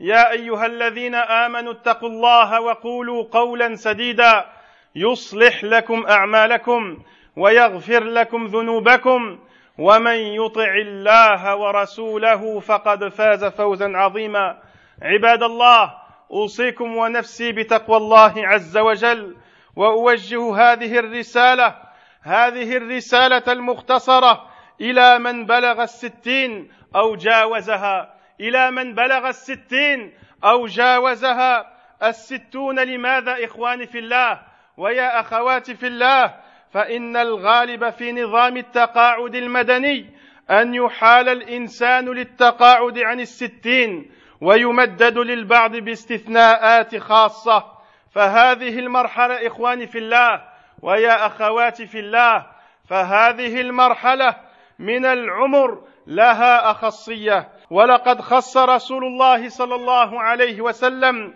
يا أيها الذين آمنوا اتقوا الله وقولوا قولا سديدا يصلح لكم أعمالكم ويغفر لكم ذنوبكم ومن يطع الله ورسوله فقد فاز فوزا عظيما عباد الله أوصيكم ونفسي بتقوى الله عز وجل وأوجه هذه الرسالة هذه الرسالة المختصرة إلى من بلغ الستين أو جاوزها إلى من بلغ الستين أو جاوزها الستون لماذا اخواني في الله ويا أخواتي في الله فإن الغالب في نظام التقاعد المدني أن يحال الإنسان للتقاعد عن الستين ويمدد للبعض باستثناءات خاصة فهذه المرحلة اخواني في الله ويا أخواتي في الله فهذه المرحلة من العمر لها أخصية ولقد خص رسول الله صلى الله عليه وسلم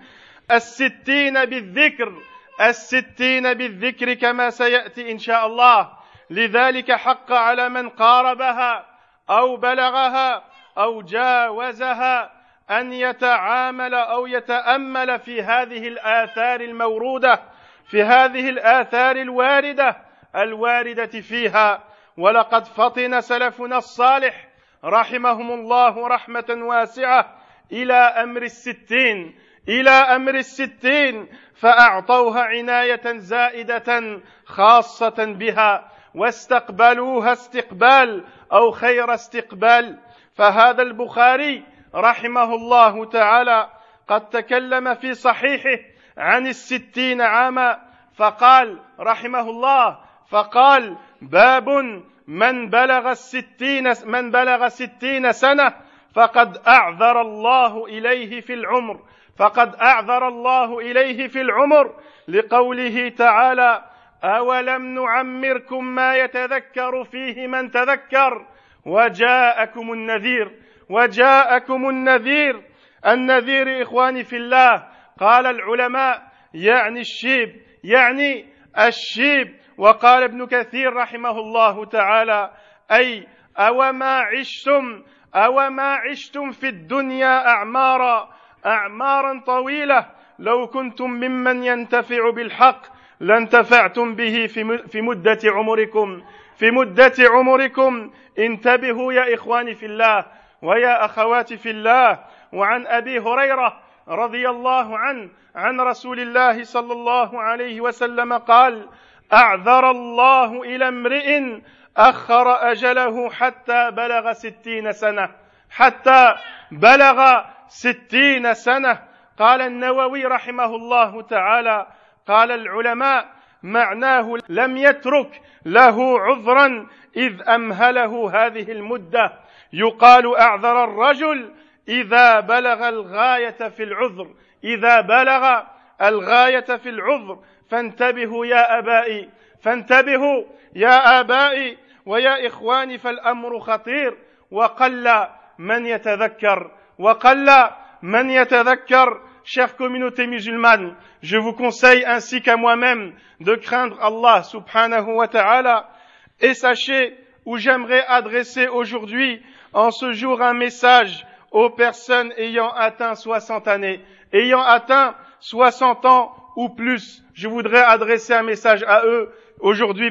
الستين بالذكر الستين بالذكر كما سيأتي إن شاء الله. لذلك حق على من قاربها أو بلغها أو جاوزها أن يتعامل أو يتأمل في هذه الآثار الموروده في هذه الآثار الواردة الواردة فيها. ولقد فطن سلفنا الصالح رحمهم الله رحمة واسعة إلى أمر الستين إلى أمر الستين فأعطوها عناية زائدة خاصة بها واستقبلوها استقبال أو خير استقبال. فهذا البخاري رحمه الله تعالى قد تكلم في صحيحه عن الستين عاما فقال رحمه الله فقال باب من بلغ الستين من بلغ ستين سنة فقد أعذر الله إليه في العمر. فقد أعذر الله إليه في العمر. لقوله تعالى أولم نعمركم ما يتذكر فيه من تذكر؟ وجاءكم النذير. وجاءكم النذير. النذير إخواني في الله. قال العلماء يعني الشيب. يعني الشيب. وقال ابن كثير رحمه الله تعالى أي أوما عشتم أوما عشتم في الدنيا أعمارا أعمارا طويلة لو كنتم ممن ينتفع بالحق لانتفعتم به في مدة عمركم. في مدة عمركم انتبهوا يا إخواني في الله ويا أخواتي في الله. وعن أبي هريرة رضي الله عنه عن رسول الله صلى الله عليه وسلم قال أعذر الله إلى امرئ أخر أجله حتى بلغ ستين سنة حتى بلغ ستين سنة. قال النووي رحمه الله تعالى قال العلماء معناه لم يترك له عذرا إذ أمهله هذه المدة. يقال أعذر الرجل إذا بلغ الغاية في العذر إذا بلغ الغاية في العذر. فانتبهوا يا أبائي فانتبهوا يا آبائي ويا إخواني فالأمر خطير وقل من يتذكر وقل من يتذكر chère communauté musulmane, je vous conseille ainsi qu'à moi-même de craindre Allah subhanahu wa ta'ala et sachez où j'aimerais adresser aujourd'hui en ce jour un message aux personnes ayant atteint 60 années, ayant atteint 60 ans ou plus. je voudrais adresser un message à eux aujourd'hui.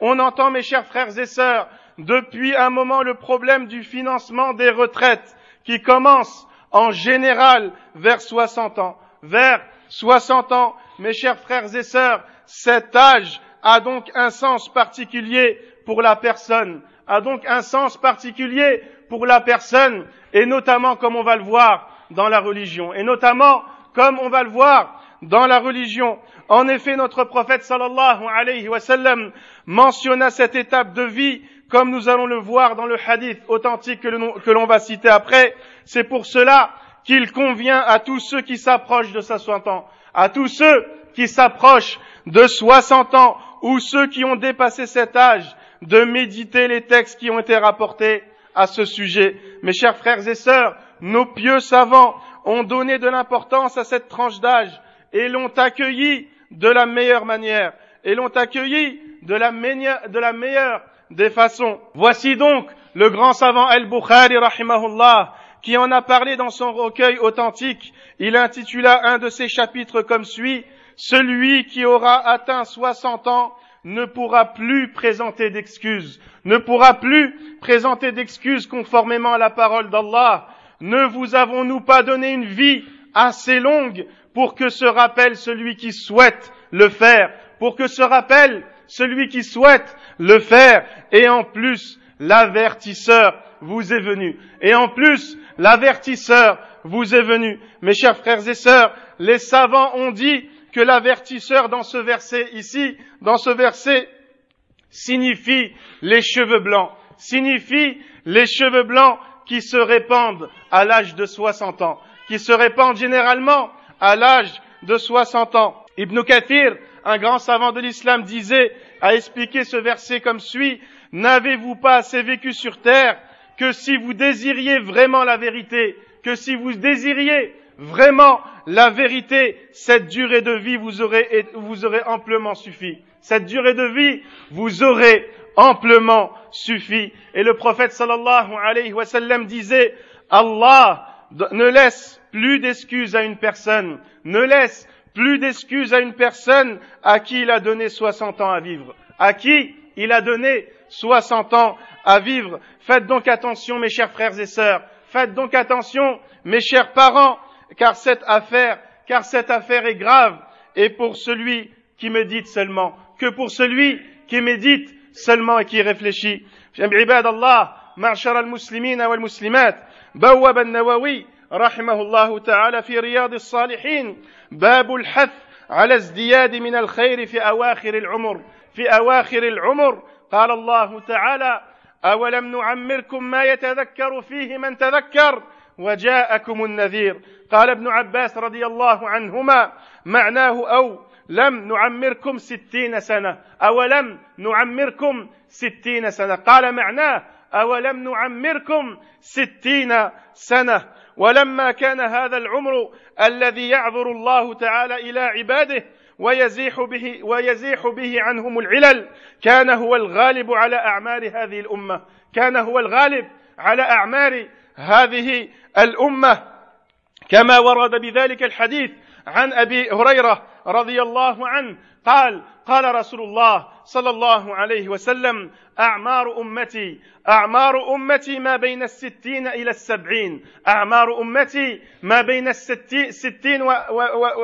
On entend, mes chers frères et sœurs, depuis un moment le problème du financement des retraites qui commence en général vers 60 ans. Vers 60 ans, mes chers frères et sœurs, cet âge a donc un sens particulier pour la personne, a donc un sens particulier pour la personne, et notamment comme on va le voir dans la religion, et notamment comme on va le voir dans la religion. En effet, notre prophète sallallahu alayhi wa sallam mentionna cette étape de vie comme nous allons le voir dans le hadith authentique que l'on va citer après. C'est pour cela qu'il convient à tous ceux qui s'approchent de 60 ans, à tous ceux qui s'approchent de 60 ans ou ceux qui ont dépassé cet âge de méditer les textes qui ont été rapportés à ce sujet. Mes chers frères et sœurs, nos pieux savants ont donné de l'importance à cette tranche d'âge et l'ont accueilli de la meilleure manière et l'ont accueilli de la, meilleure des façons. Voici donc le grand savant Al-Bukhari rahimahullah qui en a parlé dans son recueil authentique. Il intitula un de ses chapitres comme suit Celui qui aura atteint 60 ans ne pourra plus présenter d'excuses, ne pourra plus présenter d'excuses conformément à la parole d'Allah. Ne vous avons-nous pas donné une vie assez longue pour que se rappelle celui qui souhaite le faire, pour que se rappelle celui qui souhaite le faire, et en plus, l'avertisseur vous est venu. Et en plus, l'avertisseur vous est venu. Mes chers frères et sœurs, les savants ont dit que l'avertisseur dans ce verset ici, dans ce verset, signifie les cheveux blancs, signifie les cheveux blancs qui se répandent à l'âge de 60 ans, qui se répandent généralement à l'âge de 60 ans. Ibn Kathir, un grand savant de l'islam, disait, a expliqué ce verset comme suit, N'avez-vous pas assez vécu sur terre que si vous désiriez vraiment la vérité, que si vous désiriez vraiment la vérité, cette durée de vie vous aurait, vous amplement suffi. Cette durée de vie vous aurait amplement suffi. Et le prophète sallallahu alayhi wa sallam disait, Allah ne laisse plus d'excuses à une personne. Ne laisse plus d'excuses à une personne à qui il a donné 60 ans à vivre. À qui il a donné 60 ans à vivre. Faites donc attention, mes chers frères et sœurs. Faites donc attention, mes chers parents, car cette affaire, car cette affaire est grave. Et pour celui qui médite seulement, que pour celui qui médite seulement et qui réfléchit. al-Muslimin بوب النووي رحمه الله تعالى في رياض الصالحين. باب الحث على ازدياد من الخير في أواخر العمر. في أواخر العمر قال الله تعالى أولم نعمركم ما يتذكر فيه من تذكر؟ وجاءكم النذير. قال ابن عباس رضي الله عنهما معناه أو لم نعمركم ستين سنة. أولم نعمركم ستين سنة. قال معناه أولم نعمركم ستين سنة؟ ولما كان هذا العمر الذي يعذر الله تعالى إلى عباده ويزيح به ويزيح به عنهم العلل كان هو الغالب على أعمار هذه الأمة. كان هو الغالب على أعمار هذه الأمة. كما ورد بذلك الحديث عن أبي هريرة رضي الله عنه قال قال رسول الله صلى الله عليه وسلم أعمار أمتي أعمار أمتي ما بين الستين إلى السبعين أعمار أمتي ما بين الستين و و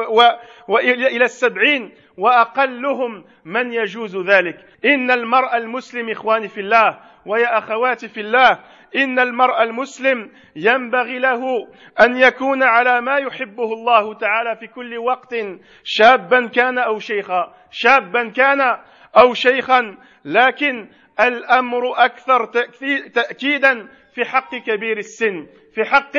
و و السبعين وأقلهم من يجوز ذلك. إن المرء المسلم إخواني في الله ويا أخواتي في الله إن المرء المسلم ينبغي له أن يكون على ما يحبه الله تعالى في كل وقت شابا كان أو شيخا. شابا كان أو شيخا لكن الأمر أكثر تأكيدا في حق كبير السن. في حق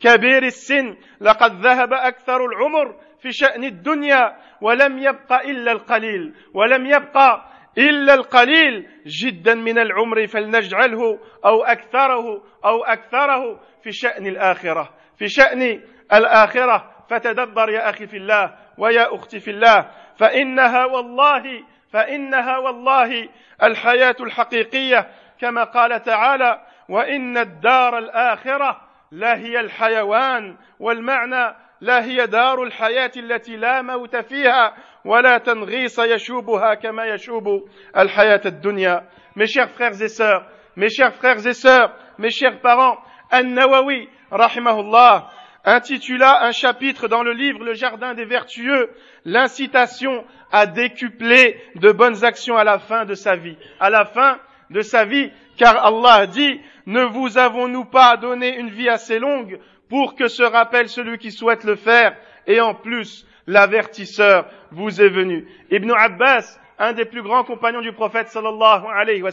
كبير السن. لقد ذهب أكثر العمر في شأن الدنيا ولم يبق إلا القليل. ولم يبقى إلا القليل جدا من العمر فلنجعله أو أكثره أو أكثره في شأن الآخرة. في شأن الآخرة. فتدبر يا أخي في الله ويا أختي في الله. فإنها والله فإنها والله الحياة الحقيقية كما قال تعالى وإن الدار الآخرة لهي الحيوان والمعنى لا هي دار الحياة التي لا موت فيها ولا تنغيص يشوبها كما يشوب الحياة الدنيا. Mes chers frères et sœurs, mes chers frères et sœurs, mes chers parents, An-Nawawi, rahimahullah, intitula un chapitre dans le livre Le Jardin des Vertueux, l'incitation à décupler de bonnes actions à la fin de sa vie. À la fin de sa vie, car Allah dit, ne vous avons-nous pas donné une vie assez longue pour que se rappelle celui qui souhaite le faire, et en plus, l'avertisseur vous est venu. Ibn Abbas, un des plus grands compagnons du prophète sallallahu alayhi wa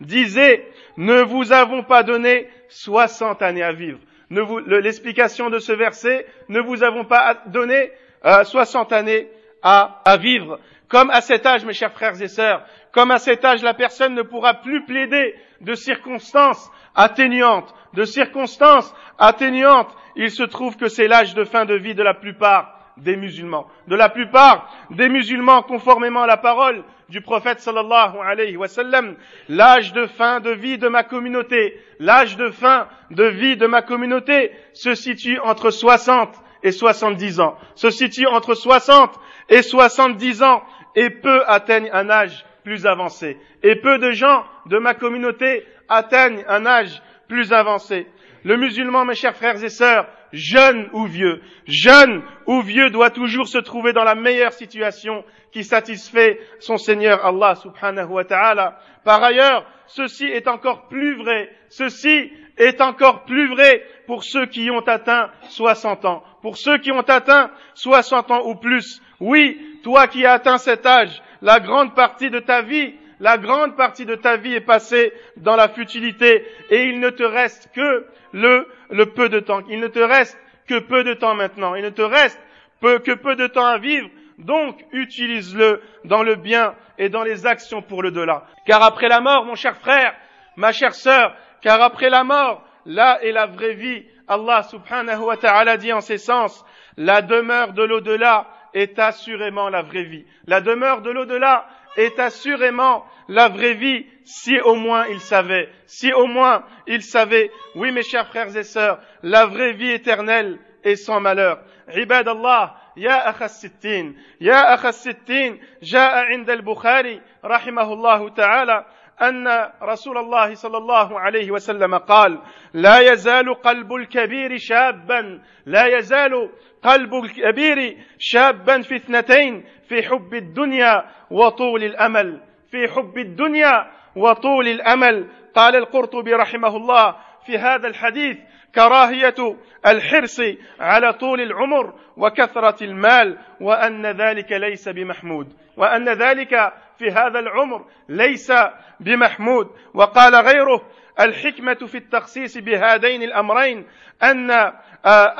disait, ne vous avons pas donné 60 années à vivre. L'explication de ce verset, ne vous avons pas donné euh, 60 années à, à vivre. Comme à cet âge, mes chers frères et sœurs, comme à cet âge, la personne ne pourra plus plaider de circonstances atténuantes, de circonstances atténuantes. Il se trouve que c'est l'âge de fin de vie de la plupart des musulmans. De la plupart des musulmans, conformément à la parole du prophète sallallahu alayhi wa sallam, l'âge de fin de vie de ma communauté, l'âge de fin de vie de ma communauté se situe entre 60 et 70 ans. Se situe entre 60 et 70 ans et peu atteignent un âge plus avancé. Et peu de gens de ma communauté atteignent un âge plus avancé. Le musulman, mes chers frères et sœurs, jeune ou vieux, jeune ou vieux doit toujours se trouver dans la meilleure situation qui satisfait son Seigneur Allah subhanahu wa ta'ala. Par ailleurs, ceci est encore plus vrai, ceci est encore plus vrai pour ceux qui ont atteint 60 ans. Pour ceux qui ont atteint 60 ans ou plus. Oui, toi qui as atteint cet âge, la grande partie de ta vie, la grande partie de ta vie est passée dans la futilité et il ne te reste que le, peu de temps. Il ne te reste que peu de temps maintenant. Il ne te reste peu, que peu de temps à vivre. Donc, utilise-le dans le bien et dans les actions pour le delà. Car après la mort, mon cher frère, ma chère sœur, car après la mort, là est la vraie vie. Allah subhanahu wa ta'ala dit en ces sens, la demeure de l'au-delà est assurément la vraie vie. La demeure de l'au-delà est assurément la vraie vie si au moins il savait, si au moins il savait. Oui, mes chers frères et sœurs, la vraie vie éternelle est sans malheur. عباد الله يا أخ الستين يا أخ الستين جاء عند البخاري رحمه الله تعالى أن رسول الله صلى الله عليه وسلم قال لا يزال قلب الكبير شابا لا يزال قلب الكبير شابا في اثنتين في حب الدنيا وطول الأمل. في حب الدنيا وطول الأمل. قال القرطبي رحمه الله في هذا الحديث كراهية الحرص على طول العمر وكثرة المال وأن ذلك ليس بمحمود وأن ذلك في هذا العمر ليس بمحمود. وقال غيره الحكمة في التخصيص بهذين الأمرين أن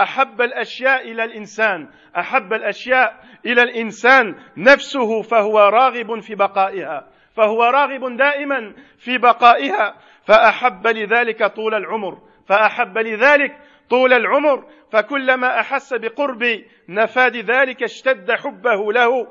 أحب الأشياء إلى الإنسان أحب الأشياء إلى الإنسان نفسه فهو راغب في بقائها فهو راغب دائما في بقائها فأحب لذلك طول العمر. فأحب لذلك طول العمر فكلما أحس بقرب نفاد ذلك اشتد حبه له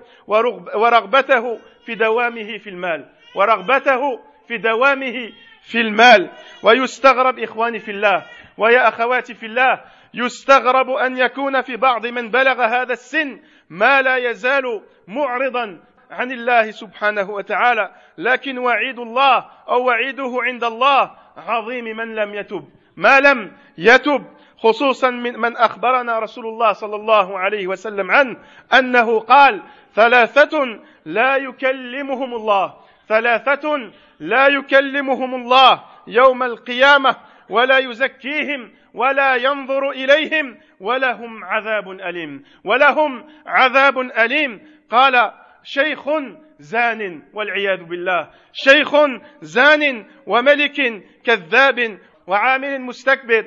ورغبته في دوامه في المال ورغبته في دوامه في المال. ويستغرب إخواني في الله ويا أخواتي في الله يستغرب أن يكون في بعض من بلغ هذا السن ما لا يزال معرضا عن الله سبحانه وتعالى. لكن وعيد الله أو وعيده عند الله عظيم من لم يتب. ما لم يتب خصوصا من من أخبرنا رسول الله صلى الله عليه وسلم عنه أنه قال ثلاثة لا يكلمهم الله ثلاثة لا يكلمهم الله يوم القيامة ولا يزكيهم ولا ينظر إليهم ولهم عذاب أليم ولهم عذاب أليم. قال شيخ زان والعياذ بالله شيخ زان وملك كذاب وعامل مستكبر.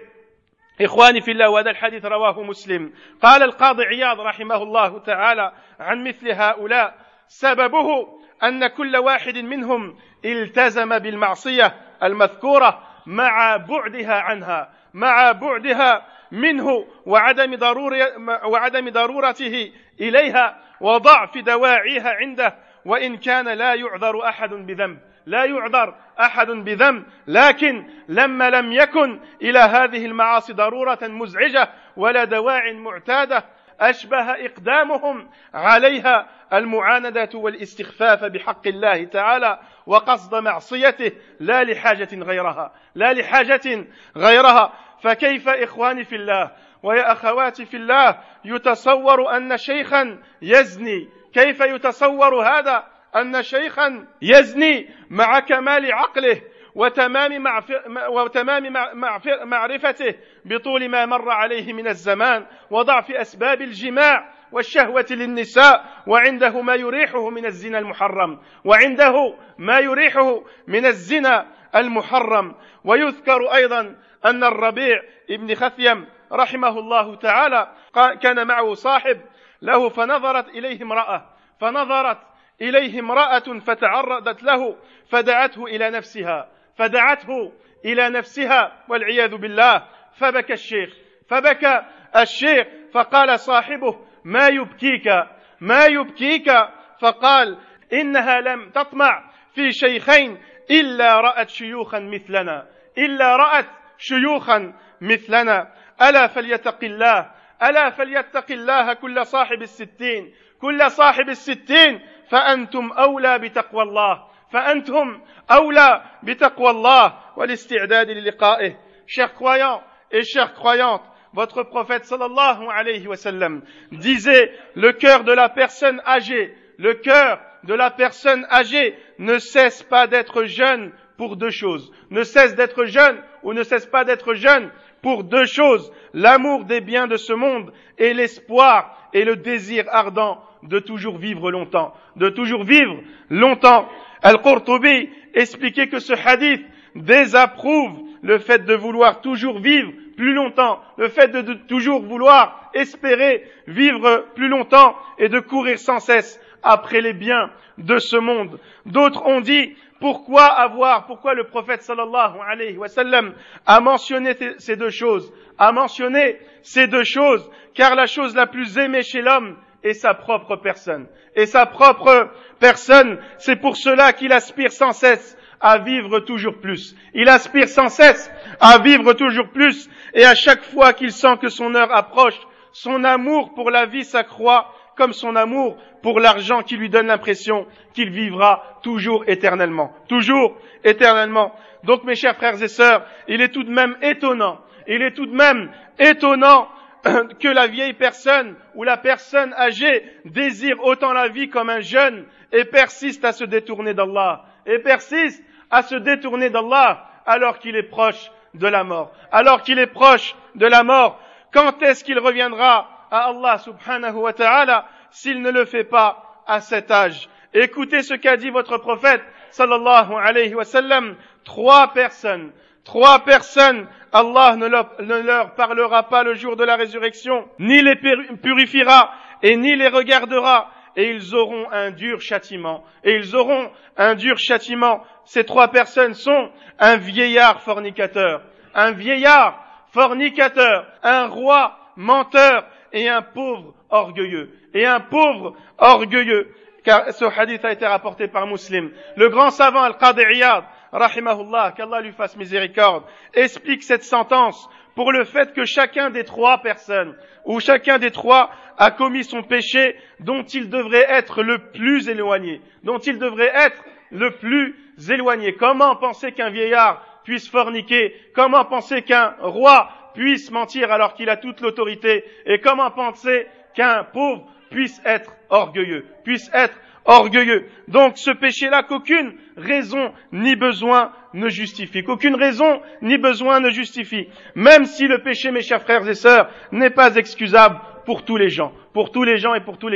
إخواني في الله وهذا الحديث رواه مسلم. قال القاضي عياض رحمه الله تعالى عن مثل هؤلاء. سببه أن كل واحد منهم التزم بالمعصية المذكورة مع بعدها عنها مع بعدها منه وعدم ضرورة وعدم ضرورته إليها وضعف دواعيها عنده وإن كان لا يعذر أحد بذنب لا يعذر أحد بذنب لكن لما لم يكن إلى هذه المعاصي ضرورة مزعجة ولا دواع معتادة أشبه إقدامهم عليها المعاندة والاستخفاف بحق الله تعالى وقصد معصيته لا لحاجة غيرها لا لحاجة غيرها. فكيف إخواني في الله ويا أخواتي في الله يتصور أن شيخا يزني كيف يتصور هذا أن شيخا يزني مع كمال عقله وتمام, وتمام معرفته بطول ما مر عليه من الزمان وضعف أسباب الجماع والشهوة للنساء وعنده ما يريحه من الزنا المحرم وعنده ما يريحه من الزنا المحرم. ويذكر أيضا أن الربيع ابن خثيم رحمه الله تعالى كان معه صاحب له فنظرت إليه امرأة فنظرت إليه امرأة فتعرضت له فدعته إلى نفسها فدعته إلى نفسها والعياذ بالله فبكى الشيخ فبكى الشيخ فقال صاحبه ما يبكيك ما يبكيك؟ فقال إنها لم تطمع في شيخين إلا رأت شيوخا مثلنا إلا رأت شيوخا مثلنا ألا فليتق الله ألا فليتق الله كل صاحب الستين كل صاحب الستين فأنتم أولى بتقوى الله فأنتم أولى بتقوى الله والاستعداد للقائه Chers croyants et chères croyantes, votre prophète sallallahu alayhi wa sallam disait le cœur de la personne âgée, le cœur de la personne âgée ne cesse pas d'être jeune pour deux choses, ne cesse d'être jeune ou ne cesse pas d'être jeune pour deux choses, l'amour des biens de ce monde et l'espoir et le désir ardent de toujours vivre longtemps, de toujours vivre longtemps. Al-Qurtubi expliquait que ce hadith désapprouve le fait de vouloir toujours vivre plus longtemps, le fait de, toujours vouloir espérer vivre plus longtemps et de courir sans cesse après les biens de ce monde. D'autres ont dit pourquoi avoir, pourquoi le prophète sallallahu alayhi wa sallam a mentionné ces deux choses, a mentionné ces deux choses, car la chose la plus aimée chez l'homme est sa propre personne. Et sa propre personne, c'est pour cela qu'il aspire sans cesse à vivre toujours plus. Il aspire sans cesse à vivre toujours plus, et à chaque fois qu'il sent que son heure approche, son amour pour la vie s'accroît comme son amour pour l'argent qui lui donne l'impression qu'il vivra toujours éternellement. Toujours éternellement. Donc mes chers frères et sœurs, il est tout de même étonnant, il est tout de même étonnant que la vieille personne ou la personne âgée désire autant la vie comme un jeune et persiste à se détourner d'Allah, et persiste à se détourner d'Allah alors qu'il est proche de la mort, alors qu'il est proche de la mort. Quand est-ce qu'il reviendra à Allah subhanahu wa ta'ala s'il ne le fait pas à cet âge. Écoutez ce qu'a dit votre prophète sallallahu alayhi wa sallam. Trois personnes, trois personnes, Allah ne leur, ne leur parlera pas le jour de la résurrection, ni les purifiera et ni les regardera et ils auront un dur châtiment. Et ils auront un dur châtiment. Ces trois personnes sont un vieillard fornicateur, un vieillard fornicateur, un roi menteur et un pauvre orgueilleux. Et un pauvre orgueilleux. Car ce hadith a été rapporté par Muslim. Le grand savant Al-Qadi Iyad, rahimahullah, qu'Allah lui fasse miséricorde, explique cette sentence pour le fait que chacun des trois personnes, ou chacun des trois a commis son péché dont il devrait être le plus éloigné, dont il devrait être le plus éloigné. Comment penser qu'un vieillard puisse forniquer? Comment penser qu'un roi puisse mentir alors qu'il a toute l'autorité Et comment penser qu'un pauvre puisse être orgueilleux, puisse être orgueilleux. Donc ce péché-là qu'aucune raison ni besoin ne justifie, qu'aucune raison ni besoin ne justifie. Même si le péché, mes chers frères et sœurs, n'est pas excusable pour tous les gens, pour tous les gens et pour toutes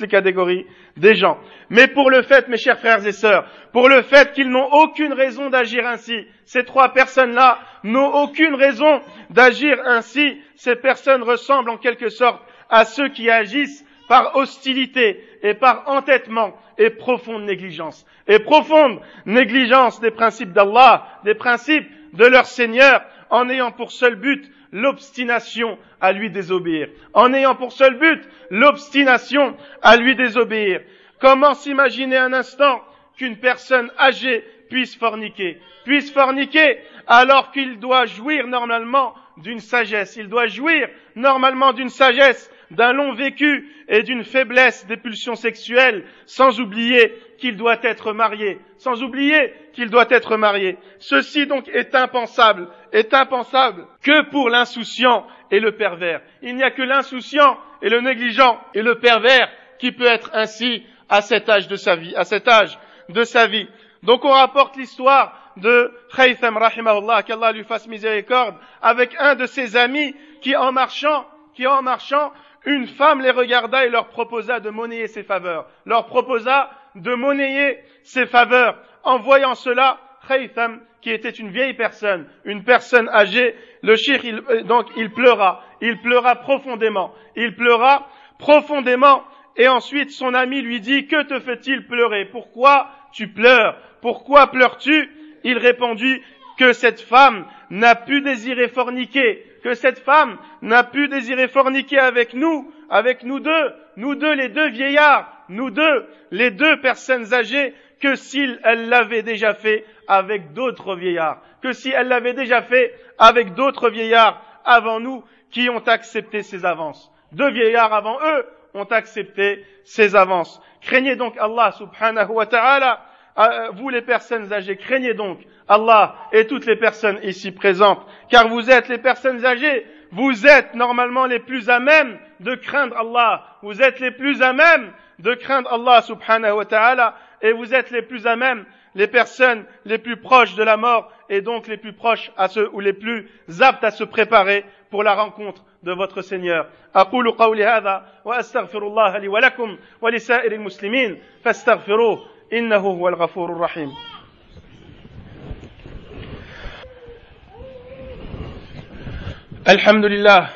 les catégories des gens. Mais pour le fait, mes chers frères et sœurs, pour le fait qu'ils n'ont aucune raison d'agir ainsi, ces trois personnes-là n'ont aucune raison d'agir ainsi, ces personnes ressemblent en quelque sorte à ceux qui agissent par hostilité et par entêtement et profonde négligence. Et profonde négligence des principes d'Allah, des principes de leur Seigneur, en ayant pour seul but l'obstination à lui désobéir. En ayant pour seul but l'obstination à lui désobéir. Comment s'imaginer un instant qu'une personne âgée puisse forniquer, puisse forniquer alors qu'il doit jouir normalement d'une sagesse, il doit jouir normalement d'une sagesse d'un long vécu et d'une faiblesse des pulsions sexuelles, sans oublier qu'il doit être marié, sans oublier qu'il doit être marié. Ceci donc est impensable, est impensable que pour l'insouciant et le pervers. Il n'y a que l'insouciant et le négligent et le pervers qui peut être ainsi à cet âge de sa vie, à cet âge de sa vie. Donc on rapporte l'histoire de Khaytham rahimahullah, qu'Allah lui fasse miséricorde, avec un de ses amis qui en marchant, qui en marchant, une femme les regarda et leur proposa de monnayer ses faveurs, leur proposa de monnayer ses faveurs. En voyant cela, Khaytham, qui était une vieille personne, une personne âgée, le shir, euh, donc il pleura, il pleura profondément, il pleura profondément, et ensuite son ami lui dit, que te fait-il pleurer? Pourquoi tu pleures? Pourquoi pleures-tu? Il répondit que cette femme n'a pu désirer forniquer, que cette femme n'a pu désirer forniquer avec nous, avec nous deux, nous deux les deux vieillards, nous deux les deux personnes âgées, que si elle l'avait déjà fait avec d'autres vieillards, que si elle l'avait déjà fait avec d'autres vieillards avant nous qui ont accepté ses avances. Deux vieillards avant eux ont accepté ses avances. Craignez donc Allah subhanahu wa ta'ala. Ah, vous les personnes âgées, craignez donc Allah et toutes les personnes ici présentes, car vous êtes les personnes âgées, vous êtes normalement les plus à même de craindre Allah, vous êtes les plus à même de craindre Allah subhanahu wa ta'ala, et vous êtes les plus à même, les personnes les plus proches de la mort, et donc les plus proches à ceux ou les plus aptes à se préparer pour la rencontre de votre Seigneur. أقول قولي هذا وأستغفر الله لي ولكم ولسائر المسلمين فاستغفروه إنه هو الغفور الرحيم الحمد لله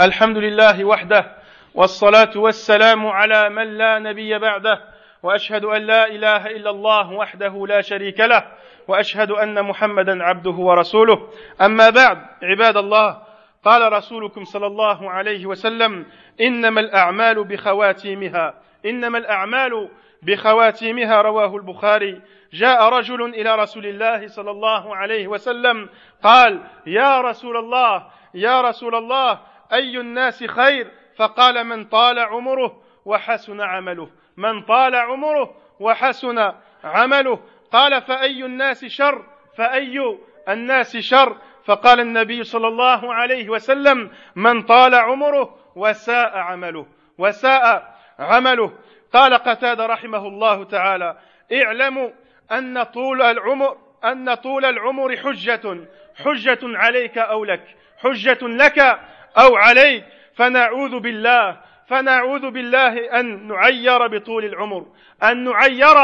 الحمد لله وحده والصلاة والسلام على من لا نبي بعده وأشهد أن لا إله إلا الله وحده لا شريك له وأشهد أن محمدا عبده ورسوله. أما بعد عباد الله قال رسولكم صلى الله عليه وسلم إنما الأعمال بخواتيمها إنما الأعمال بخواتيمها رواه البخاري. جاء رجل إلى رسول الله صلى الله عليه وسلم قال يا رسول الله يا رسول الله أي الناس خير؟ فقال من طال عمره وحسن عمله. من طال عمره وحسن عمله. قال فأي الناس شر؟ فأي الناس شر؟ فقال النبي صلى الله عليه وسلم من طال عمره وساء عمله. وساء عمله. قال قتادة رحمه الله تعالى اعلموا أن طول العمر أن طول العمر حجة. حجة عليك أو لك؟ حجة لك أو عليك؟ فنعوذ بالله فنعوذ بالله أن نعير بطول العمر. أن نعير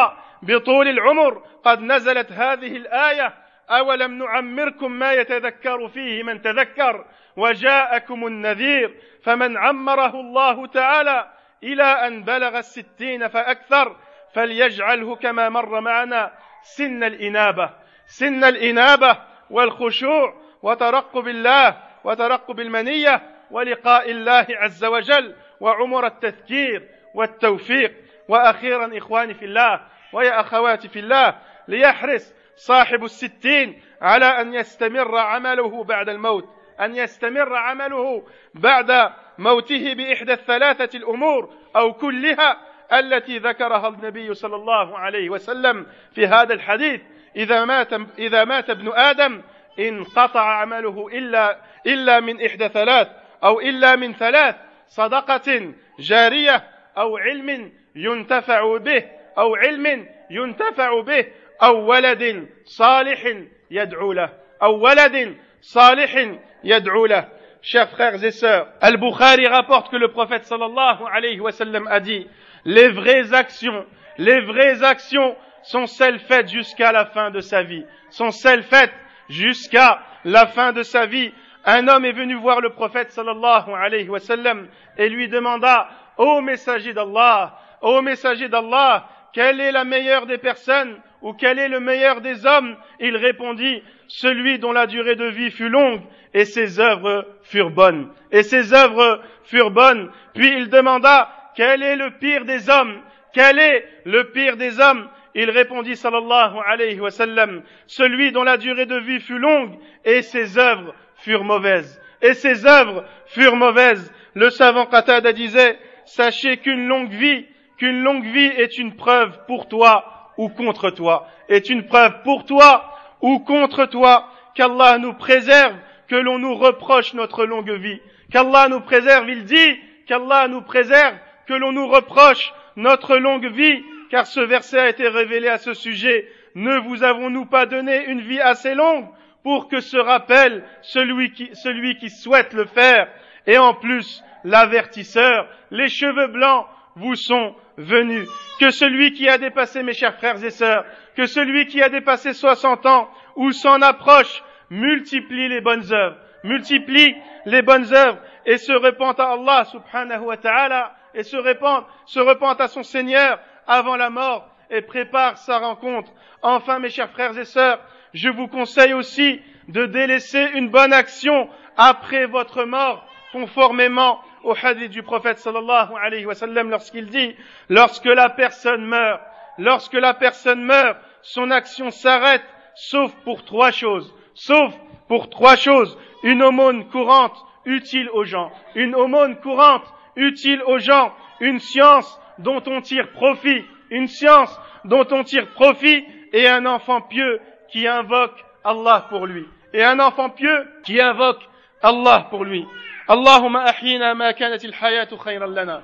بطول العمر. قد نزلت هذه الآية. أولم نعمركم ما يتذكر فيه من تذكر؟ وجاءكم النذير. فمن عمره الله تعالى إلى أن بلغ الستين فأكثر فليجعله كما مر معنا. سن الإنابة. سن الإنابة والخشوع. وترقب الله وترقب المنية ولقاء الله عز وجل وعمر التذكير والتوفيق. وأخيرا إخواني في الله ويا أخواتي في الله ليحرص صاحب الستين على أن يستمر عمله بعد الموت أن يستمر عمله بعد موته بإحدى الثلاثة الأمور أو كلها التي ذكرها النبي صلى الله عليه وسلم في هذا الحديث. إذا مات إذا مات ابن آدم انقطع عمله إلا إلا من إحدى ثلاث. أو إلا من ثلاث صدقة جارية أو علم ينتفع به أو علم ينتفع به أو ولد صالح يدعو له أو ولد صالح يدعو له chers frères et sœurs, Al-Bukhari rapporte que le prophète sallallahu alayhi wa sallam a dit, les vraies actions, les vraies actions sont celles faites jusqu'à la fin de sa vie, sont celles faites jusqu'à la fin de sa vie. Un homme est venu voir le prophète sallallahu alayhi wa sallam et lui demanda, ô messager d'Allah, ô messager d'Allah, quelle est la meilleure des personnes ou quel est le meilleur des hommes? Il répondit, celui dont la durée de vie fut longue et ses œuvres furent bonnes. Et ses œuvres furent bonnes. Puis il demanda, quel est le pire des hommes? Quel est le pire des hommes? Il répondit, sallallahu alayhi wa sallam, celui dont la durée de vie fut longue et ses œuvres furent mauvaises. Et ses œuvres furent mauvaises. Le savant Qatada disait, sachez qu'une longue vie, qu'une longue vie est une preuve pour toi ou contre toi, est une preuve pour toi ou contre toi, qu'Allah nous préserve, que l'on nous reproche notre longue vie, qu'Allah nous préserve, il dit, qu'Allah nous préserve, que l'on nous reproche notre longue vie, car ce verset a été révélé à ce sujet. Ne vous avons-nous pas donné une vie assez longue pour que se rappelle celui qui, souhaite le faire Et en plus, l'avertisseur, les cheveux blancs vous sont venus. Que celui qui a dépassé, mes chers frères et sœurs, que celui qui a dépassé 60 ans ou s'en approche, multiplie les bonnes œuvres, multiplie les bonnes œuvres et se repente à Allah subhanahu wa ta'ala et se repente, se à son Seigneur avant la mort et prépare sa rencontre. Enfin, mes chers frères et sœurs, je vous conseille aussi de délaisser une bonne action après votre mort, conformément au hadith du prophète sallallahu alayhi wa sallam lorsqu'il dit, lorsque la personne meurt, lorsque la personne meurt, son action s'arrête, sauf pour trois choses, sauf pour trois choses, une aumône courante utile aux gens, une aumône courante utile aux gens, une science dont on tire profit, une science dont on tire profit et un enfant pieux qui invoque Allah pour lui. Et un enfant pieux qui invoque Allah pour lui. اللهم أحينا ما كانت الحياة خيرا لنا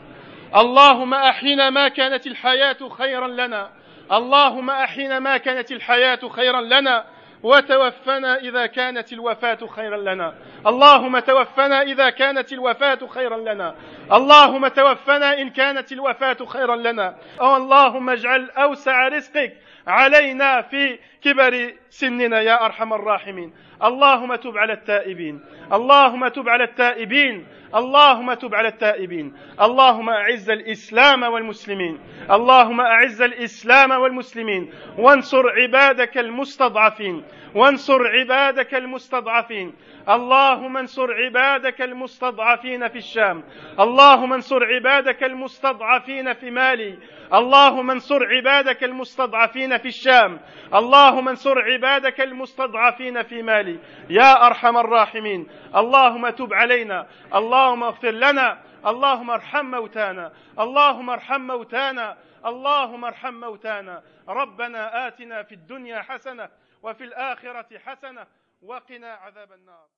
اللهم أحينا ما كانت الحياة خيرا لنا اللهم أحينا ما كانت الحياة خيرا لنا وتوفنا إذا كانت الوفاة خيرا لنا. اللهم توفنا إذا كانت الوفاة خيرا لنا. اللهم توفنا إن كانت الوفاة خيرا لنا. اللهم اجعل أوسع رزقك علينا في كبر سننا يا أرحم الراحمين. اللهم تب على التائبين. اللهم تب على التائبين. اللهم تب على التائبين. اللهم أعز الإسلام والمسلمين. اللهم أعز الإسلام والمسلمين. وانصر عبادك المستضعفين. وانصر عبادك المستضعفين. اللهم انصر عبادك المستضعفين في الشام. اللهم انصر عبادك المستضعفين في مالي. اللهم انصر عبادك المستضعفين في الشام. اللهم انصر عبادك المستضعفين في مالي. يا أرحم الراحمين. اللهم تب علينا. اللهم اغفر لنا. اللهم ارحم موتانا. اللهم ارحم موتانا. اللهم ارحم موتانا. ربنا آتنا في الدنيا حسنة وفي الآخرة حسنة وقنا عذاب النار.